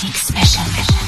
Think special.